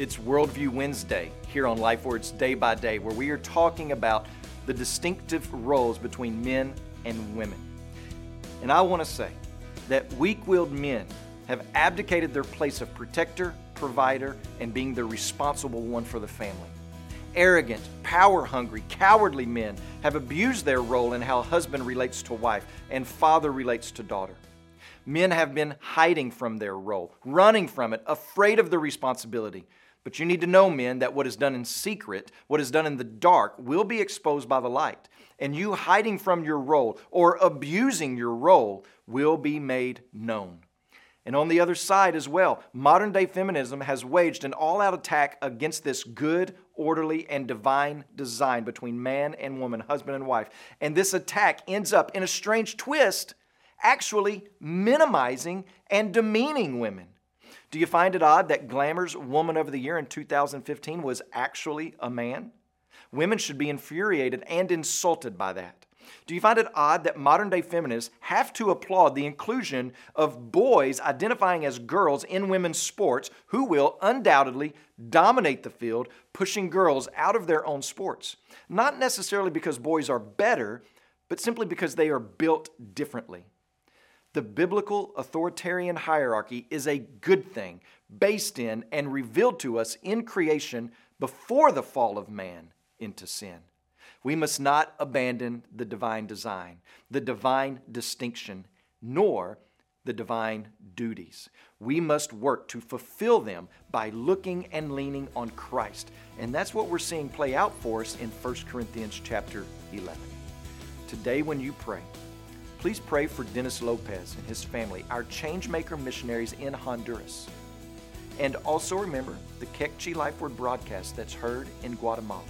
It's Worldview Wednesday here on Life Words Day by Day, where we are talking about the distinctive roles between men and women. And I want to say that weak willed men have abdicated their place of protector, provider, and being the responsible one for the family. Arrogant, power hungry, cowardly men have abused their role in how husband relates to wife and father relates to daughter. Men have been hiding from their role, running from it, afraid of the responsibility. But you need to know, men, that what is done in secret, what is done in the dark, will be exposed by the light. And you hiding from your role or abusing your role will be made known. And on the other side as well, modern day feminism has waged an all out attack against this good, orderly, and divine design between man and woman, husband and wife. And this attack ends up in a strange twist, actually minimizing and demeaning women. Do you find it odd that Glamour's Woman of the Year in 2015 was actually a man? Women should be infuriated and insulted by that. Do you find it odd that modern day feminists have to applaud the inclusion of boys identifying as girls in women's sports who will undoubtedly dominate the field, pushing girls out of their own sports? Not necessarily because boys are better, but simply because they are built differently. The biblical authoritarian hierarchy is a good thing, based in and revealed to us in creation before the fall of man into sin. We must not abandon the divine design, the divine distinction, nor the divine duties. We must work to fulfill them by looking and leaning on Christ. And that's what we're seeing play out for us in 1 Corinthians chapter 11. Today, when you pray, please pray for Dennis Lopez and his family, our changemaker missionaries in Honduras. And also remember the Kekchi Life Word broadcast that's heard in Guatemala.